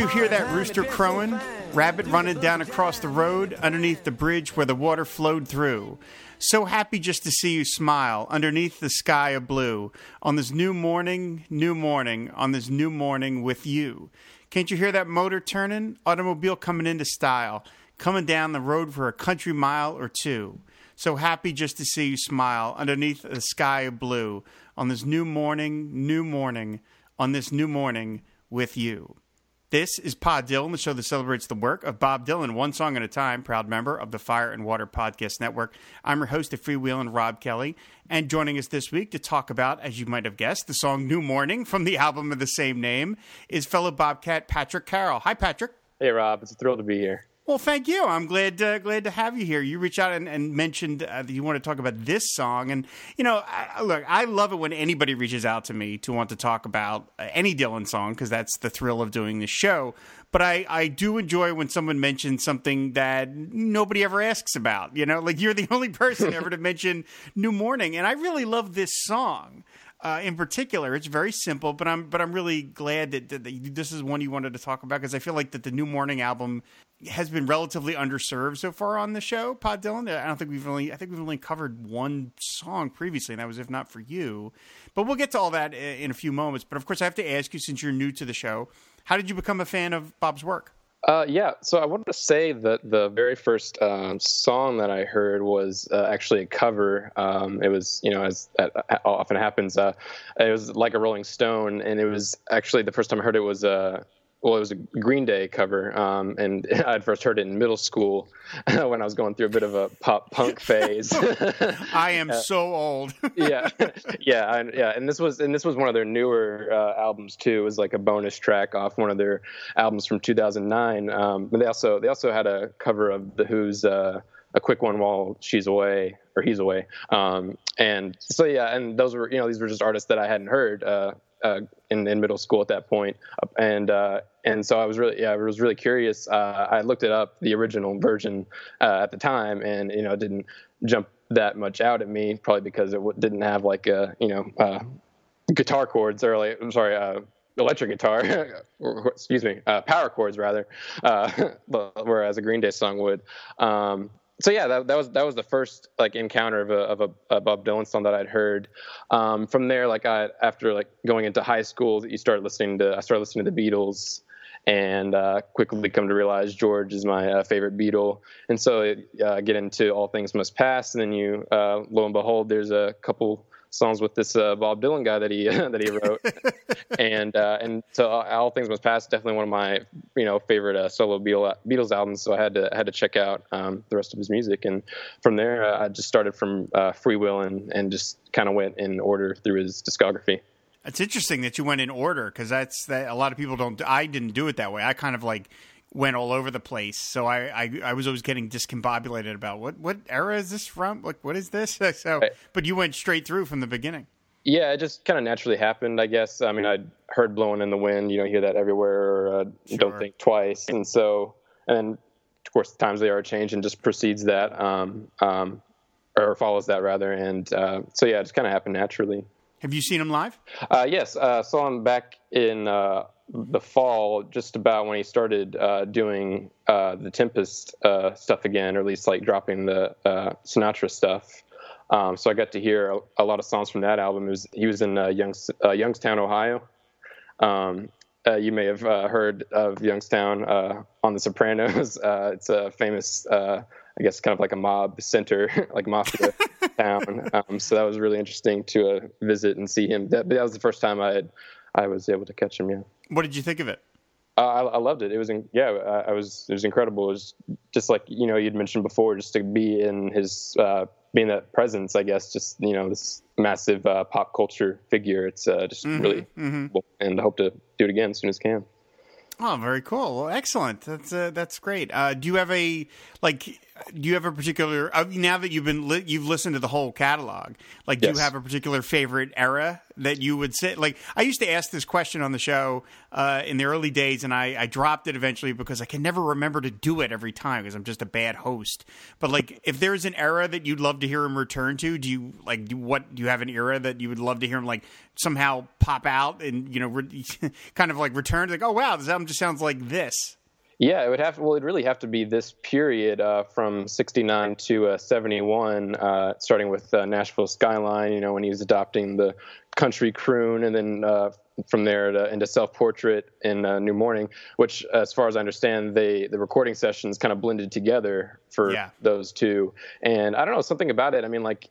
You hear that rooster crowing? Rabbit running down across the road underneath the bridge where the water flowed through. So happy just to see you smile underneath the sky of blue on this new morning, new morning, on this new morning with you. Can't you hear that motor turning? Automobile coming into style, coming down the road for a country mile or two. So happy just to see you smile underneath the sky of blue on this new morning, new morning, on this new morning with you. This is Pod Dylan, the show that celebrates the work of Bob Dylan, one song at a time, proud member of the Fire and Water Podcast Network. I'm your host of Freewheeling, Rob Kelly, and joining us this week to talk about, as you might have guessed, the song New Morning from the album of the same name is fellow Bobcat Patrick Carroll. Hi, Patrick. Hey, Rob. It's a thrill to be here. Well, thank you. I'm glad uh, glad to have you here. You reached out and, and mentioned uh, that you want to talk about this song, and you know, I, look, I love it when anybody reaches out to me to want to talk about uh, any Dylan song because that's the thrill of doing this show. But I, I do enjoy when someone mentions something that nobody ever asks about. You know, like you're the only person ever to mention New Morning, and I really love this song. Uh, in particular. It's very simple, but I'm but I'm really glad that, that, that this is one you wanted to talk about because I feel like that the New Morning album has been relatively underserved so far on the show, Pod Dylan. I don't think we've only I think we've only covered one song previously, and that was if not for you. But we'll get to all that in a few moments. But of course, I have to ask you since you're new to the show, how did you become a fan of Bob's work? Uh, yeah, so I wanted to say that the very first um, song that I heard was uh, actually a cover. Um, it was, you know, as that often happens, uh, it was like a Rolling Stone, and it was actually the first time I heard it was uh, well, it was a Green Day cover, um, and I would first heard it in middle school when I was going through a bit of a pop punk phase. I am uh, so old. yeah, yeah, and, yeah, and this was and this was one of their newer uh, albums too. It was like a bonus track off one of their albums from 2009. Um, but they also they also had a cover of the Who's uh, "A Quick One While She's Away" or "He's Away," um, and so yeah, and those were you know these were just artists that I hadn't heard. Uh, uh, in, in middle school at that point, and uh, and so I was really yeah I was really curious. Uh, I looked it up the original version uh, at the time, and you know it didn't jump that much out at me, probably because it w- didn't have like a you know uh, guitar chords or like I'm sorry uh, electric guitar, or, excuse me, uh, power chords rather, uh, whereas a Green Day song would. Um, so yeah, that, that was that was the first like encounter of a of a, a Bob Dylan song that I'd heard. Um, from there, like I after like going into high school, you start listening to I started listening to the Beatles, and uh, quickly come to realize George is my uh, favorite Beatle. And so uh, get into All Things Must Pass, and then you uh, lo and behold, there's a couple songs with this uh, Bob Dylan guy that he that he wrote, and uh, and so All Things Must Pass definitely one of my you know favorite uh, solo Beatles albums. So I had to had to check out um, the rest of his music, and from there uh, I just started from uh, Freewheelin' and just kind of went in order through his discography. It's interesting that you went in order because that's that a lot of people don't. I didn't do it that way. I kind of like went all over the place. So I, I, I was always getting discombobulated about what, what era is this from? Like, what is this? So, but you went straight through from the beginning. Yeah, it just kind of naturally happened, I guess. I mean, I'd heard "Blowing in the Wind," you don't hear that everywhere, or uh, sure. "Don't Think Twice," and so, and of course, the times they are changed, and just precedes that, um, um, or follows that rather, and uh, so yeah, it just kind of happened naturally. Have you seen him live? Uh, yes, uh, saw him back in uh, the fall, just about when he started uh, doing uh, the Tempest uh, stuff again, or at least like dropping the uh, Sinatra stuff. Um, so I got to hear a, a, lot of songs from that album. Was, he was in uh, uh, Youngstown, Ohio. Um, you may have heard of Youngstown on The Sopranos. it's a famous, I guess, kind of like a mob center, like mafia town. Um, so that was really interesting to visit and see him. That, that was the first time I had I was able to catch him. Yeah. What did you think of it? Uh, I, I, loved it. It was, in, yeah, I, I, was, it was incredible. It was just like you know you'd mentioned before, just to be in his, uh, being that presence. I guess just you know this massive uh, pop culture figure. It's uh, just mm-hmm, really, mm-hmm. cool, and I hope to do it again as soon as I can. Oh, very cool. Well, excellent. That's uh, that's great. Uh, do you have a like? Do you have a particular uh, now that you've been li- you've listened to the whole catalog? Like, do Yes. you have a particular favorite era that you would say? Like, I used to ask this question on the show uh, in the early days, and I, I dropped it eventually because I can never remember to do it every time because I'm just a bad host. But like, if there's an era that you'd love to hear him return to, do you like? Do what? Do you have an era that you would love to hear him like somehow pop out and you know, re- kind of like return? Like, oh wow, this album just sounds like this. Yeah, it would have. Well, it'd really have to be this period uh, from '69 to uh, '71, uh, starting with uh, Nashville Skyline. You know, when he was adopting the country croon, and then uh, from there to, into Self Portrait in uh, New Morning, which, as far as I understand, they the recording sessions kind of blended together for Yeah. those two. And I don't know something about it. I mean, like.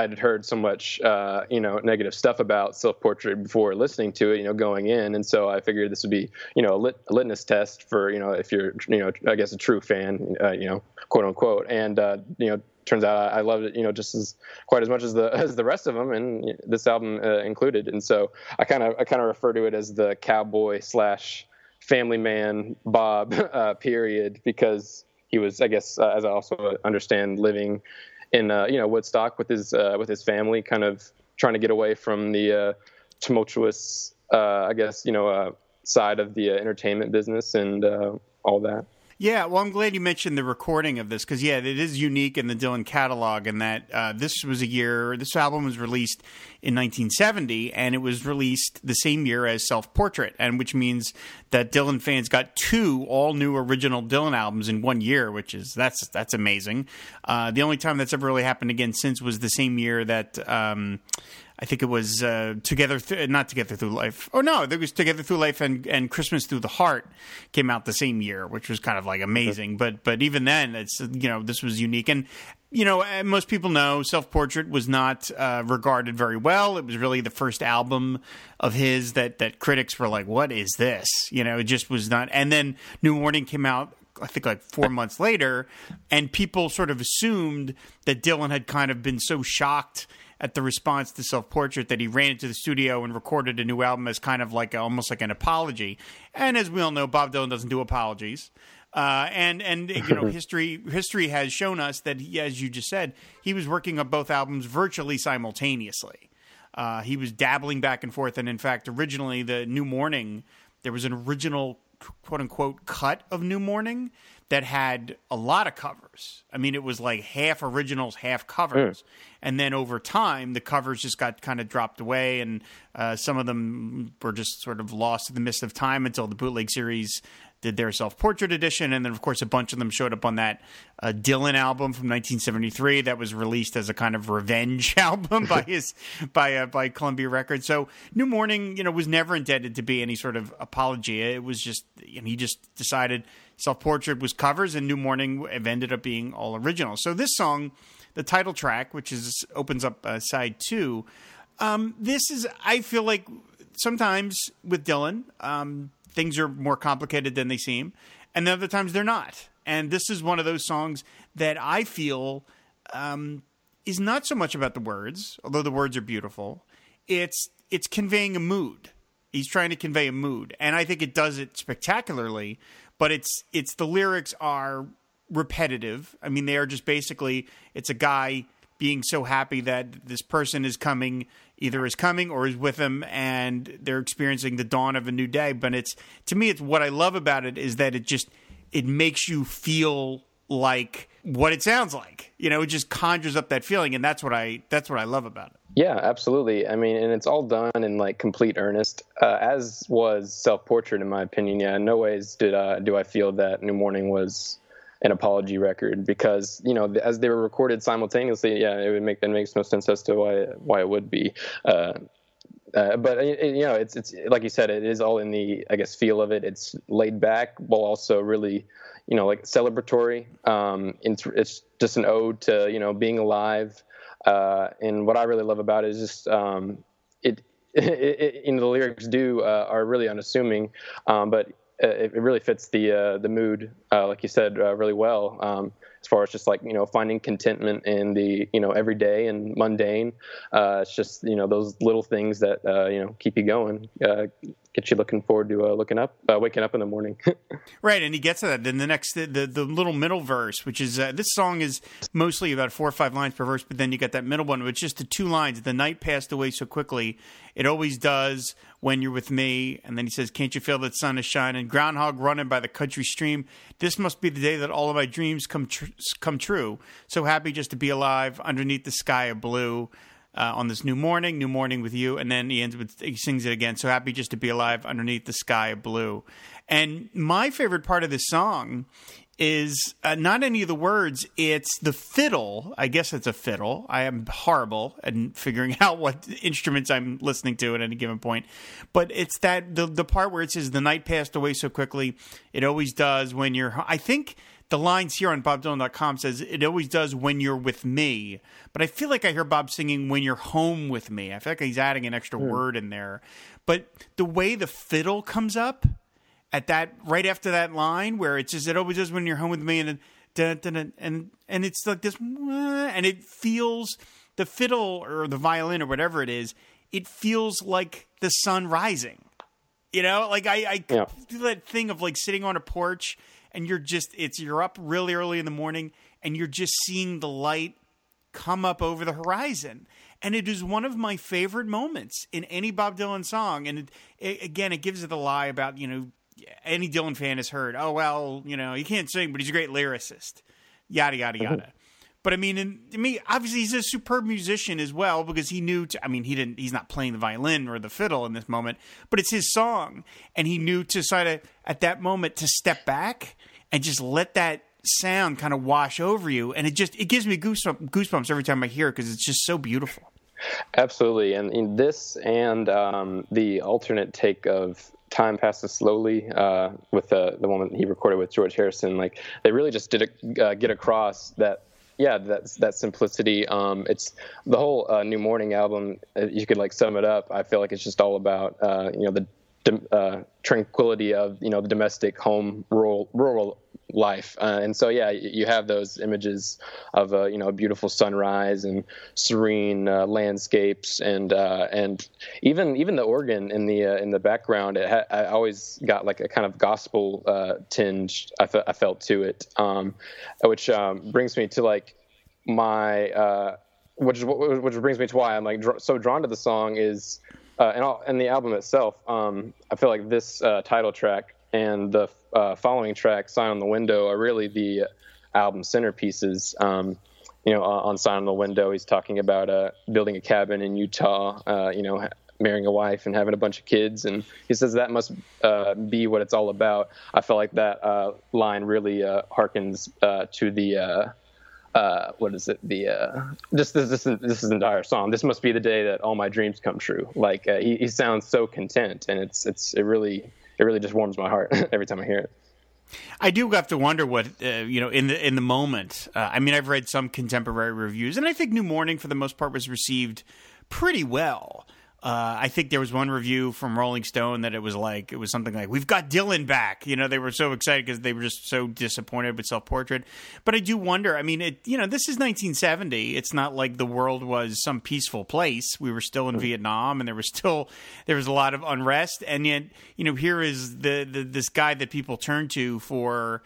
Uh, I'd heard so much, uh, you know, negative stuff about self-portrait before listening to it, you know, going in, and so I figured this would be, you know, a, lit- a litmus test for, you know, if you're, you know, I guess a true fan, uh, you know, quote unquote, and uh, you know, turns out I, I loved it, you know, just as quite as much as the as the rest of them, and this album uh, included, and so I kind of I kind of refer to it as the cowboy slash family man Bob uh, period because he was, I guess, uh, as I also understand, living in uh, you know Woodstock with his uh, with his family, kind of trying to get away from the uh, tumultuous, uh, I guess, you know, uh, side of the entertainment business and all that. Yeah, well, I'm glad you mentioned the recording of this because yeah, it is unique in the Dylan catalog, in that uh, this was a year. This album was released in 1970, and it was released the same year as Self Portrait, and which means that Dylan fans got two all new original Dylan albums in one year, which is that's that's amazing. Uh, the only time that's ever really happened again since was the same year that. Um, I think it was uh, Together, Th- not Together Through Life. Oh no, there was Together Through Life and, and Christmas Through the Heart came out the same year, which was kind of like amazing. But but even then, it's you know this was unique, and you know uh, most people know Self Portrait was not uh, regarded very well. It was really the first album of his that that critics were like, "What is this?" You know, it just was not. And then New Morning came out I think like four months later, and people sort of assumed that Dylan had kind of been so shocked at the response to Self Portrait that he ran into the studio and recorded a new album as kind of like a, almost like an apology. And as we all know, Bob Dylan doesn't do apologies. Uh, and and you know history history has shown us that he, as you just said he was working on both albums virtually simultaneously. Uh, he was dabbling back and forth, and in fact, originally the New Morning there was an original quote unquote cut of New Morning that had a lot of covers. I mean, it was like half originals, half covers. And then over time, the covers just got kind of dropped away, and uh, some of them were just sort of lost in the mist of time until the bootleg series did their self portrait edition. And then, of course, a bunch of them showed up on that uh, Dylan album from 1973 that was released as a kind of revenge album by his by uh, by Columbia Records. So New Morning, you know, was never intended to be any sort of apology. It was just, you know, he just decided self portrait was covers, and New Morning ended up being all original. So this song, the title track, which is opens up uh, side two, um, this is I feel like sometimes with Dylan, um, things are more complicated than they seem, and other times they're not. And this is one of those songs that I feel um, is not so much about the words, although the words are beautiful. It's it's conveying a mood. He's trying to convey a mood, and I think it does it spectacularly. But it's it's the lyrics are repetitive. I mean, they are just basically it's a guy being so happy that this person is coming, either is coming or is with him, and they're experiencing the dawn of a new day. But it's to me, it's what I love about it is that it just it makes you feel like what it sounds like. You know, it just conjures up that feeling, and that's what I that's what I love about it. Yeah, absolutely. I mean, and it's all done in like complete earnest, uh, as was Self Portrait, in my opinion. Yeah, in no ways did uh, do I feel that New Morning was an apology record because you know as they were recorded simultaneously, yeah, it would make that makes no sense as to why why it would be. Uh, uh, but it- you know, it's it's like you said, it is all in the I guess feel of it. It's laid back while also really, you know, like celebratory. Um, it's, it's just an ode to you know being alive. Uh, and what I really love about it is just um, it, it, it. You know, the lyrics do uh, are really unassuming, um, but uh, it, it really fits the uh, the mood, uh, like you said, uh, really well. As far as just like you know finding contentment in the you know everyday and mundane. Uh, it's just you know those little things that uh, you know keep you going. Get you looking forward to uh, looking up, uh, waking up in the morning. right, and he gets to that. Then the next, the the, the little middle verse, which is uh, this song is mostly about four or five lines per verse, but then you got that middle one, which is the two lines. The night passed away so quickly, it always does when you're with me. And then he says, "Can't you feel that sun is shining? Groundhog running by the country stream. This must be the day that all of my dreams come tr- come true. So happy just to be alive underneath the sky of blue." Uh, on this new morning, new morning with you, and then he ends with he sings it again. So happy just to be alive underneath the sky of blue. And my favorite part of this song is uh, not any of the words; it's the fiddle. I guess it's a fiddle. I am horrible at figuring out what instruments I'm listening to at any given point, but it's that the the part where it says the night passed away so quickly. It always does when you're. I think the lines here on bobdylan.com says it always does when you're with me but i feel like i hear bob singing when you're home with me i feel like he's adding an extra mm. word in there but the way the fiddle comes up at that right after that line where it says it always does when you're home with me and dun, and and it's like this and it feels the fiddle or the violin or whatever it is it feels like the sun rising you know like i i yeah. that thing of like sitting on a porch and you're just it's you're up really early in the morning and you're just seeing the light come up over the horizon. And it is one of my favorite moments in any Bob Dylan song. And it, it, again it gives it the lie about you know any Dylan fan has heard oh well you know he can't sing but he's a great lyricist. Yada yada yada but I mean, I mean, obviously he's a superb musician as well because he knew. To, I mean, he didn't. He's not playing the violin or the fiddle in this moment, but it's his song, and he knew to sort of at that moment to step back and just let that sound kind of wash over you, and it just it gives me goosebumps, goosebumps every time I hear it because it's just so beautiful. Absolutely, and in this and um, the alternate take of time passes slowly uh, with the the one he recorded with George Harrison. Like they really just did a, uh, get across that yeah that's that simplicity. Um, it's the whole uh, New Morning album. Uh, you could like sum it up. I feel like it's just all about uh, you know the uh, tranquility of you know the domestic home rural rural life. Uh, and so yeah you have those images of a you know a beautiful sunrise and serene uh, landscapes and uh, and even even the organ in the uh, in the background it ha- I always got like a kind of gospel uh, tinge I felt to it. Um, which um, brings me to like my which is which brings me to why I'm like dr- so drawn to the song is uh, and, all, and the album itself, um, I feel like this uh, title track and the uh, following track, "Sign on the Window," are really the album centerpieces. Um, you know, on "Sign on the Window," he's talking about uh, building a cabin in Utah. Uh, you know, marrying a wife and having a bunch of kids, and he says that must uh, be what it's all about. I feel like that line really harkens to the uh, what is it? The uh, just this this this is an entire song. This must be the day that all my dreams come true. Like uh, he, he sounds so content, and it's it's it really it really just warms my heart every time I hear it. I do have to wonder what uh, you know in the in the moment. Uh, I mean, I've read some contemporary reviews, and I think New Morning for the most part was received pretty well. Uh, I think there was one review from Rolling Stone that it was like it was something like "We've got Dylan back." You know, they were so excited because they were just so disappointed with Self Portrait. But I do wonder. I mean, it you know, this is 1970. It's not like the world was some peaceful place. We were still in. Vietnam, and there was still there was a lot of unrest. And yet, you know, here is the, the this guy that people turn to for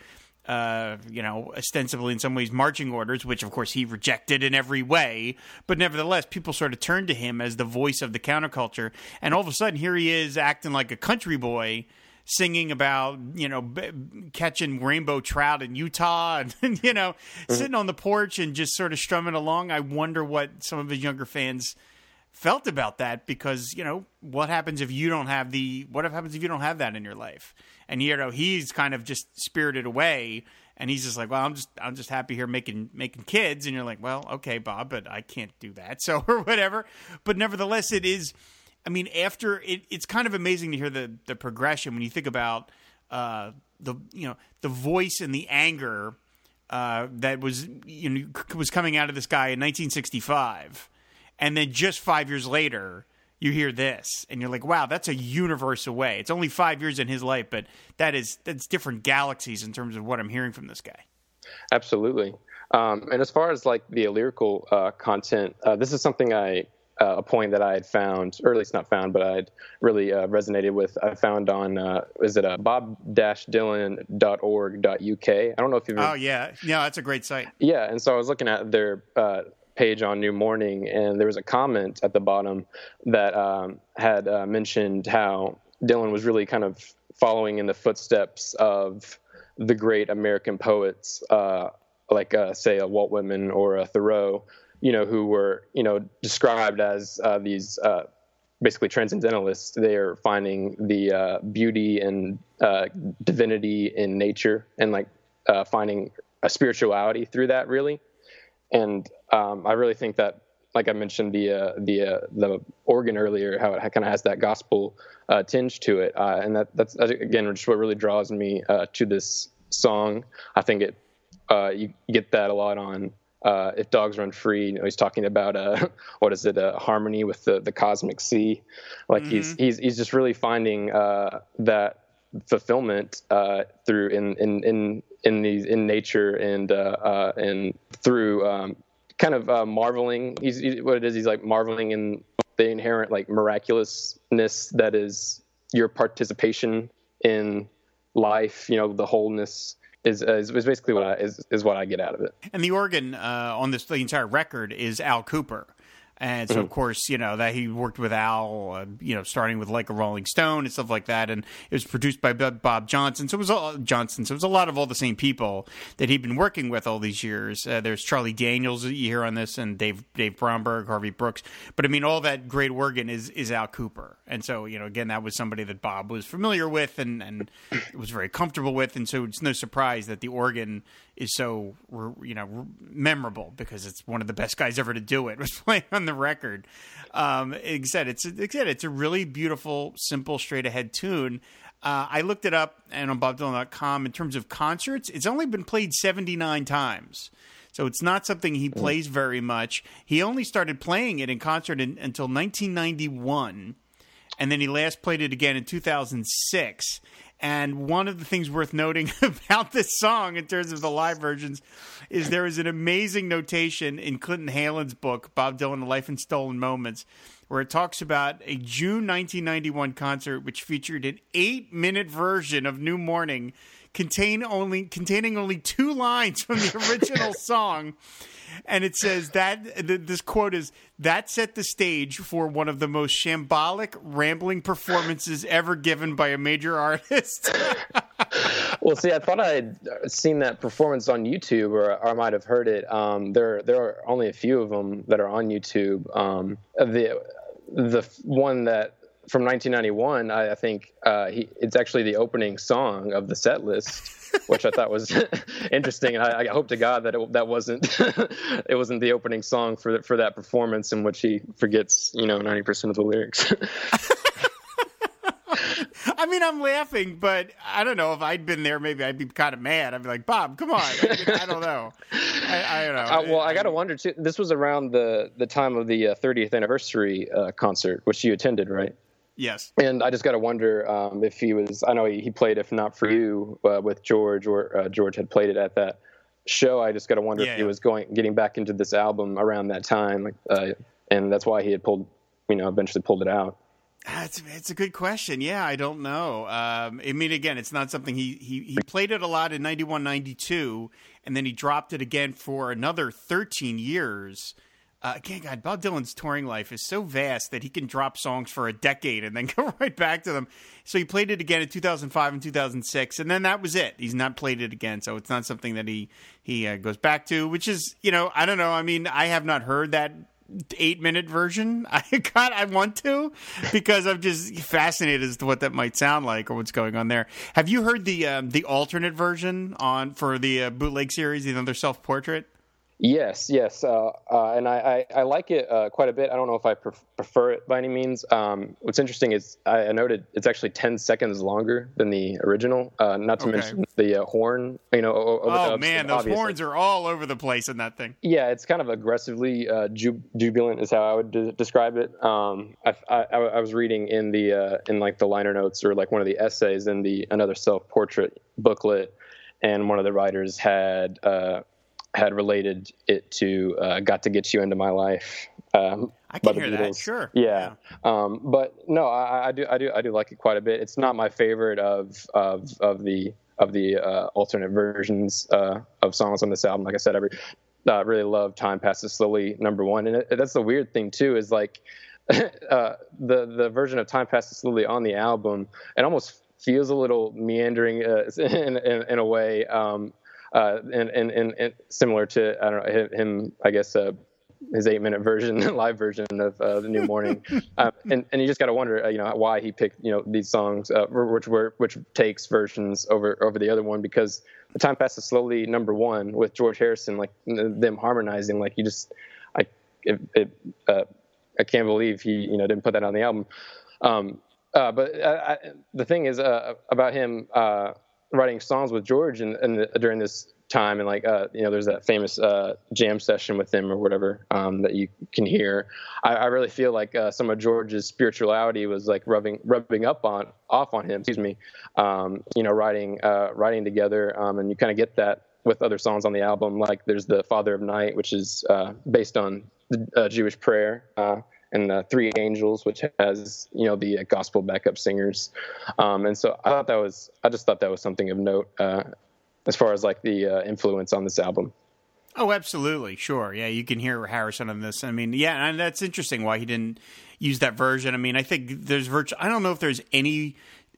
uh, you know, ostensibly in some ways marching orders, which of course he rejected in every way. But nevertheless, people sort of turned to him as the voice of the counterculture. And all of a sudden, here he is acting like a country boy singing about you know b- catching rainbow trout in Utah and you know mm-hmm. sitting on the porch and just sort of strumming along. I wonder what some of his younger fans felt about that because you know what happens if you don't have the what happens if you don't have that in your life? And you know he's kind of just spirited away and he's just like well i'm just i'm just happy here making making kids. And you're like well okay bob but i can't do that. So or whatever. But nevertheless it is i mean after it, it's kind of amazing to hear the the progression when you think about uh the you know the voice and the anger uh, that was you know was coming out of this guy in 1965 and then just five years later you hear this and you're like, wow, that's a universe away. It's only five years in his life, but that is that's different galaxies in terms of what I'm hearing from this guy. Absolutely. Um, and as far as like the lyrical uh, content, uh, this is something I uh, a point that I had found, or at least not found, but I'd really uh, resonated with. I found on uh, is it a bob-dylan.org.uk? I don't know if you've. Oh yeah, no, that's a great site. Yeah, and so I was looking at their uh, page on New Morning, and there was a comment at the bottom that um, had uh, mentioned how Dylan was really kind of following in the footsteps of the great American poets, uh, like uh, say a Walt Whitman or a Thoreau, you know, who were you know described as uh, these uh, basically transcendentalists. They are finding the uh, beauty and divinity in nature and like finding a spirituality through that, really. And um, I really think that like I mentioned the uh, the uh, the organ earlier, how it kind of has that gospel uh, tinge to it, uh, and that that's again just what really draws me uh, to this song. I think it uh, you get that a lot on if dogs run free. You know, he's talking about what is it, a harmony with the the cosmic sea. Like mm-hmm. he's he's he's just really finding that fulfillment through in in in in these in nature and and through um, kind of uh, marveling. He's, he, what it is. He's like marveling in the inherent like miraculousness that is your participation in life. You know, the wholeness is is, is basically what I is, is what I get out of it. And the organ uh, on this the entire record is Al Kooper. And so, mm-hmm. of course, you know that he worked with Al, uh, you know, starting with like a Rolling Stone and stuff like that. And it was produced by Bob Johnson. So it was all, Johnson. So it was a lot of all the same people that he'd been working with all these years. Uh, there's Charlie Daniels you hear on this, and Dave Dave Bromberg, Harvey Brooks. But I mean, all that great organ is is Al Kooper. And so, you know, again, that was somebody that Bob was familiar with and and was very comfortable with. And so, it's no surprise that the organ is so you know memorable because it's one of the best guys ever to do it was playing on the record. Um, said, it's said, it's a really beautiful, simple, straight ahead tune. Uh, I looked it up and on BobDylan.com in terms of concerts, it's only been played 79 times. So it's not something he plays very much. He only started playing it in concert in, until 1991, and then he last played it again in 2006. And one of the things worth noting about this song, in terms of the live versions, is there is an amazing notation in Clinton Heylin's book, Bob Dylan: The Life in Stolen Moments, where it talks about a June 1991 concert which featured an eight-minute version of New Morning, contain only containing only two lines from the original song and it says that this quote is that set the stage for one of the most shambolic, rambling performances ever given by a major artist. well, see, I thought I had seen that performance on YouTube, or, or I might have heard it. Um, there, there are only a few of them that are on YouTube. Um, the the one that from 1991, I, I think uh, he, it's actually the opening song of the set list, which I thought was interesting. And I, I, hope to God that it, that wasn't it wasn't the opening song for for that performance in which he forgets, you know, 90% of the lyrics. I mean, I'm laughing, but I don't know if I'd been there. Maybe I'd be kind of mad. I'd be like, Bob, come on. I, I don't know. I, I don't know. Uh, well, I got to wonder too. This was around the the time of the uh, 30th anniversary uh, concert, which you attended, right? Yes. And I just got to wonder um, if he was. I know he, he played "If Not for You" uh, with George, or uh, George had played it at that show. I just got to wonder yeah, if he was going getting back into this album around that time, uh, and that's why he had pulled, you know, eventually pulled it out. That's it's a good question. Yeah, I don't know. Um, I mean, again, it's not something he, he, he played it a lot in 91, 92, and then he dropped it again for another 13 years. Uh, again, God, Bob Dylan's touring life is so vast that he can drop songs for a decade and then go right back to them. So he played it again in 2005 and 2006, and then that was it. He's not played it again, so it's not something that he he uh, goes back to. Which is, you know, I don't know. I mean, I have not heard that eight minute version. I got I want to because I'm just fascinated as to what that might sound like or what's going on there. Have you heard the um, the alternate version on for the uh, bootleg series, the other self portrait? Yes, yes, uh, uh, and I, I, I, like it uh, quite a bit. I don't know if I pref- prefer it by any means. Um, what's interesting is I, noted it's actually ten seconds longer than the original. Uh, not to okay. mention the uh, horn. You know, oh man, those obviously. horns are all over the place in that thing. Yeah, it's kind of aggressively uh, ju- jubilant, is how I would de- describe it. Um, I, I, I, was reading in the in like the liner notes or like one of the essays in the another self portrait booklet, and one of the writers had had related it to uh, "Got to Get You Into My Life," Um, I can hear that. Beatles. Sure. Yeah. Um, but no, I, I do, I do, I do like it quite a bit. It's not my favorite of of of the of the uh, alternate versions uh, of songs on this album. Like I said, I re- uh, really love "Time Passes Slowly" number one, and it, that's the weird thing too is like uh, the the version of "Time Passes Slowly" on the album. It almost feels a little meandering uh, in, in, in a way. Um, uh, and, and, and, and, similar to I don't know him, I guess uh, his eight minute version, live version of uh, the New Morning, um, and and you just got to wonder, uh, you know, why he picked you know these songs, uh, which were which takes versions over over the other one because the time passes slowly. Number one with George Harrison, like them harmonizing, like you just, I, it, it uh, I can't believe he you know didn't put that on the album. Um, but I, the thing is about him writing songs with George and, and during this time. And like uh, you know there's that famous uh, jam session with him or whatever um, that you can hear. I, I really feel like uh, some of George's spirituality was like rubbing rubbing up on off on him excuse me um, you know writing uh, writing together. Um, and you kind of get that with other songs on the album like there's the Father of Night which is uh, based on the uh, Jewish prayer and uh, Three Angels, which has you know the uh, gospel backup singers, um, and so I thought that was I just thought that was something of note uh, as far as like the uh, influence on this album. Oh, absolutely, sure, yeah, you can hear Harrison on this. I mean, yeah, and that's interesting why he didn't use that version. I mean, I think there's virtual. I don't know if there's any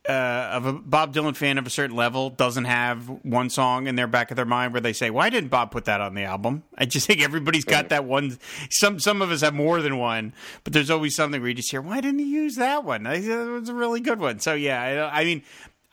uh, of a Bob Dylan fan of a certain level doesn't have one song in their back of their mind where they say, "Why didn't Bob put that on the album?" I just think everybody's got that one. Some some of us have more than one, but there's always something where you just hear, "Why didn't he use that one?" It was a really good one. So yeah, I, I mean.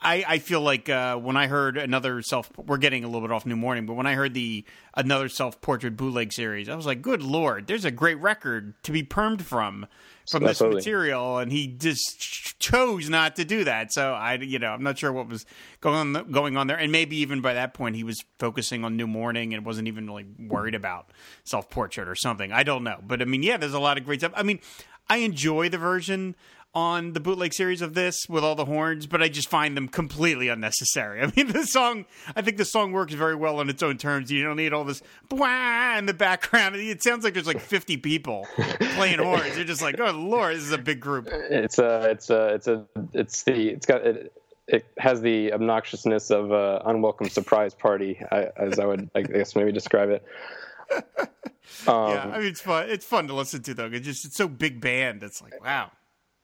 I, I feel like uh, when I heard another self, we're getting a little bit off New Morning, but when I heard the another self portrait bootleg series, I was like, "Good lord, there's a great record to be permed from." from this material, and he just chose not to do that. So I, you know, I'm not sure what was going on going on there, and maybe even by that point he was focusing on New Morning and wasn't even really worried about self portrait or something. I don't know, but I mean, yeah, there's a lot of great stuff. I mean, I enjoy the version on the bootleg series of this with all the horns, but I just find them completely unnecessary. I mean, the song, I think the song works very well on its own terms. You don't need all this blah in the background. It sounds like there's like 50 people playing horns. You're just like, oh lord, this is a big group. It's a, it's a, it's a, it's the, it's got, it, it has the obnoxiousness of a unwelcome surprise party, as I would, I guess, maybe describe it. Um, yeah, I mean it's fun. It's fun to listen to though. It's just it's so big band. It's like wow.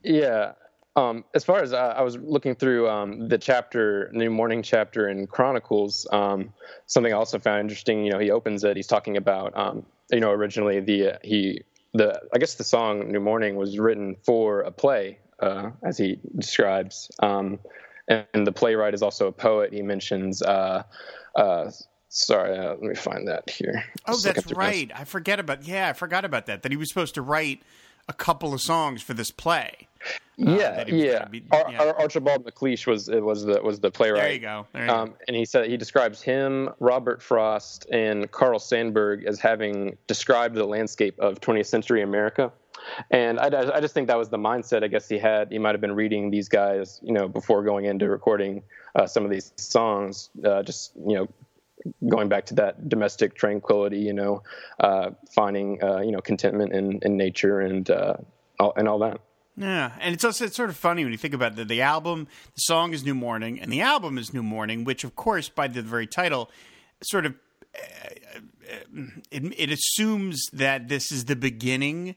Yeah. Um, as far as uh, I was looking through um, the chapter, New Morning chapter in Chronicles, um, something I also found interesting. You know, he opens it. He's talking about, um, you know, originally the uh, he the I guess the song New Morning was written for a play, uh, as he describes, um, and, the playwright is also a poet. He mentions. Uh, uh, sorry, uh, let me find that here. Oh, that's right. I forget about. Yeah, I forgot about that. That he was supposed to write a couple of songs for this play. Uh, yeah, yeah. Be, Ar- yeah. Archibald MacLeish was was the was the playwright. There you go. There you um, go. And he said he describes him, Robert Frost, and Carl Sandburg as having described the landscape of 20th century America. And I, I just think that was the mindset I guess he had. He might have been reading these guys, you know, before going into recording uh, some of these songs, uh, just you know, going back to that domestic tranquility, you know, uh, finding uh, you know contentment in, in nature and uh, all, and all that. Yeah, and it's also it's sort of funny when you think about the, the album. The song is New Morning, and the album is New Morning, which, of course, by the very title, sort of uh, it, it assumes that this is the beginning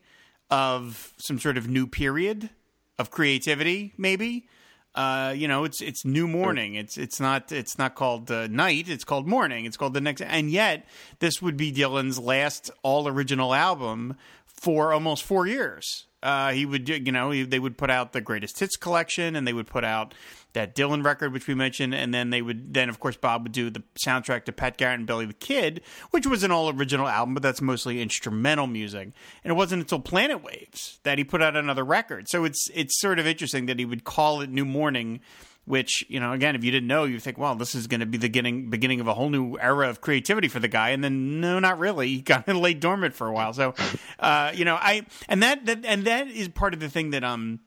of some sort of new period of creativity, maybe. Uh, you know, it's it's new morning. It's it's not it's not called uh, night. It's called morning. It's called the next. And yet, this would be Dylan's last all original album for almost four years. Uh, he would, you know, he, they would put out the greatest hits collection, and they would put out that Dylan record, which we mentioned, and then they would, then of course Bob would do the soundtrack to Pat Garrett and Billy the Kid, which was an all original album, but that's mostly instrumental music. And it wasn't until Planet Waves that he put out another record. So it's it's sort of interesting that he would call it New Morning which you know again if you didn't know you think well this is going to be the beginning beginning of a whole new era of creativity for the guy and then no not really. He kind of laid dormant for a while. So uh, you know i and that, that and that is part of the thing that um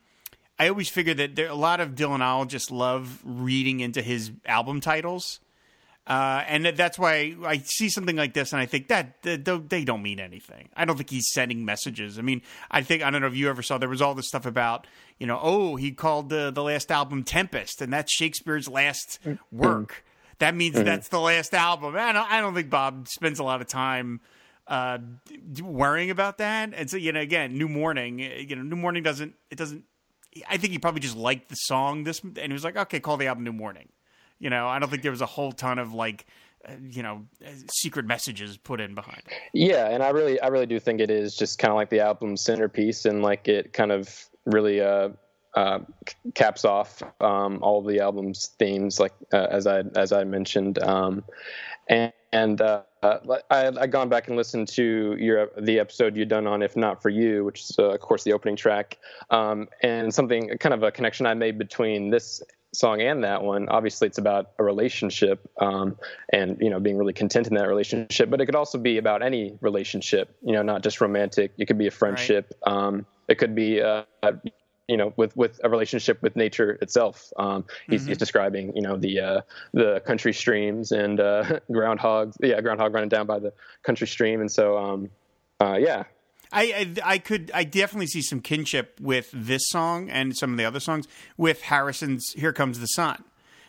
i always figure that there a lot of dylanologists love reading into his album titles Uh, and that's why I see something like this, and I think that they don't mean anything. I don't think he's sending messages. I mean, I think I don't know if you ever saw there was all this stuff about you know, oh, he called the the last album Tempest, and that's Shakespeare's last mm-hmm. work. That means mm-hmm. that's the last album. I don't, I don't think Bob spends a lot of time uh, worrying about that. And so, you know, again, New Morning, you know, New Morning doesn't, it doesn't, I think he probably just liked the song this, and he was like, okay, call the album New Morning. You know, I don't think there was a whole ton of like, uh, you know, secret messages put in behind. Yeah, and I really, I really do think it is just kind of like the album centerpiece, and like it kind of really uh, uh, caps off um, all of the album's themes, like uh, as I as I mentioned, um, and, and uh, I had gone back and listened to your the episode you'd done on "If Not for You," which is uh, of course the opening track, um, and something kind of a connection I made between this song and that one obviously it's about a relationship um, and you know being really content in that relationship but it could also be about any relationship you know not just romantic it could be a friendship right. um, it could be uh, you know, with with a relationship with nature itself. Um, he's, mm-hmm. he's, describing, you know, the uh, the country streams and uh, groundhogs. Yeah, groundhog running down by the country stream, and so um, uh, yeah. I, I, I could I definitely see some kinship with this song and some of the other songs with Harrison's "Here Comes the Sun."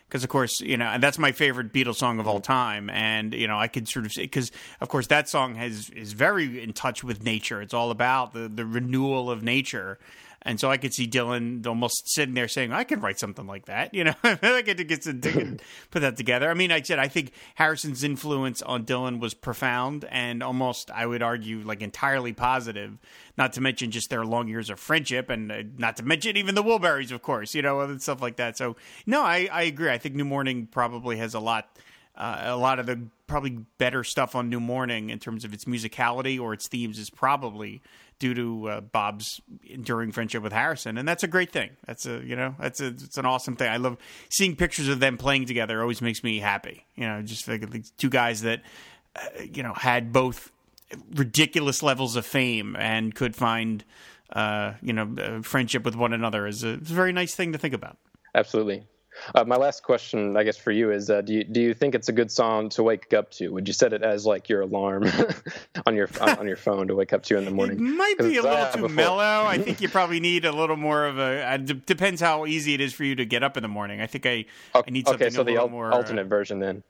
because of course you know and that's my favorite Beatles song of all time. And you know I could sort of because of course that song has is very in touch with nature. It's all about the the renewal of nature and so I could see Dylan almost sitting there saying, "I could write something like that." You know, I get to get to put that together. I mean, I said I think Harrison's influence on Dylan was profound and almost, I would argue, like entirely positive. Not to mention just their long years of friendship, and uh, not to mention even the Wilburys, of course. You know, and stuff like that. So, no, I, I agree. I think New Morning probably has a lot. Uh, a lot of the probably better stuff on New Morning in terms of its musicality or its themes is probably due to uh, Bob's enduring friendship with Harrison, and that's a great thing. That's a you know that's a it's an awesome thing. I love seeing pictures of them playing together. Always makes me happy. You know, just like two guys that uh, you know had both ridiculous levels of fame and could find uh, you know friendship with one another is a, a very nice thing to think about. Absolutely. Uh, my last question, I guess, for you is: uh, Do you do you think it's a good song to wake up to? Would you set it as like your alarm on your on your phone to wake up to in the morning? It might be a little too before. mellow. I think you probably need a little more of a. Uh, d- depends how easy it is for you to get up in the morning. I think I I need something okay, so a the al- more alternate uh, version then.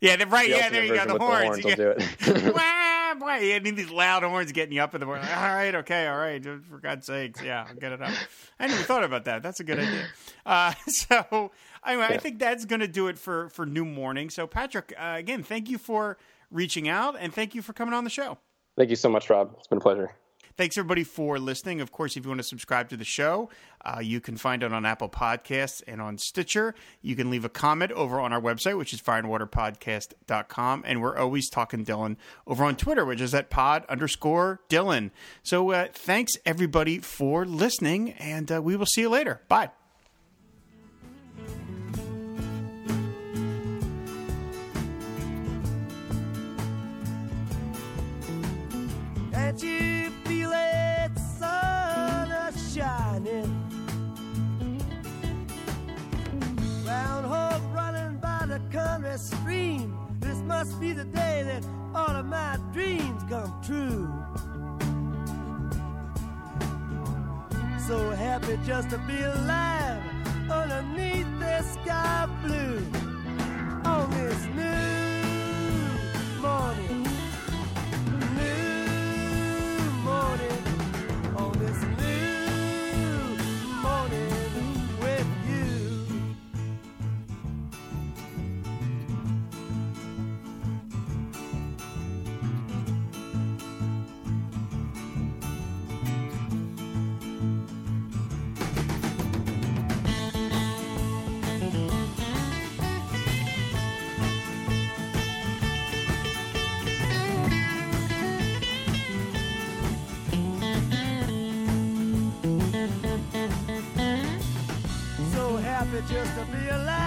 Yeah, right. The yeah, there you go. The horns. The horns will do it. wah, wah. You need these loud horns getting you up in the morning. All right, okay, all right. For God's sakes, yeah, I'll get it up. I never thought about that. That's a good idea. Uh, so anyway, yeah. I think that's going to do it for for New Morning. So, Patrick, uh, again, thank you for reaching out and thank you for coming on the show. Thank you so much, Rob. It's been a pleasure. Thanks everybody for listening. Of course, if you want to subscribe to the show, uh, you can find it on Apple Podcasts and on Stitcher. You can leave a comment over on our website, which is fireandwaterpodcast.com. And we're always talking Dylan over on Twitter, which is at pod underscore Dylan. So uh, thanks everybody for listening, and uh, we will see you later. Bye. You all of my dreams come true. So happy just to be alive underneath this sky blue just to be alive.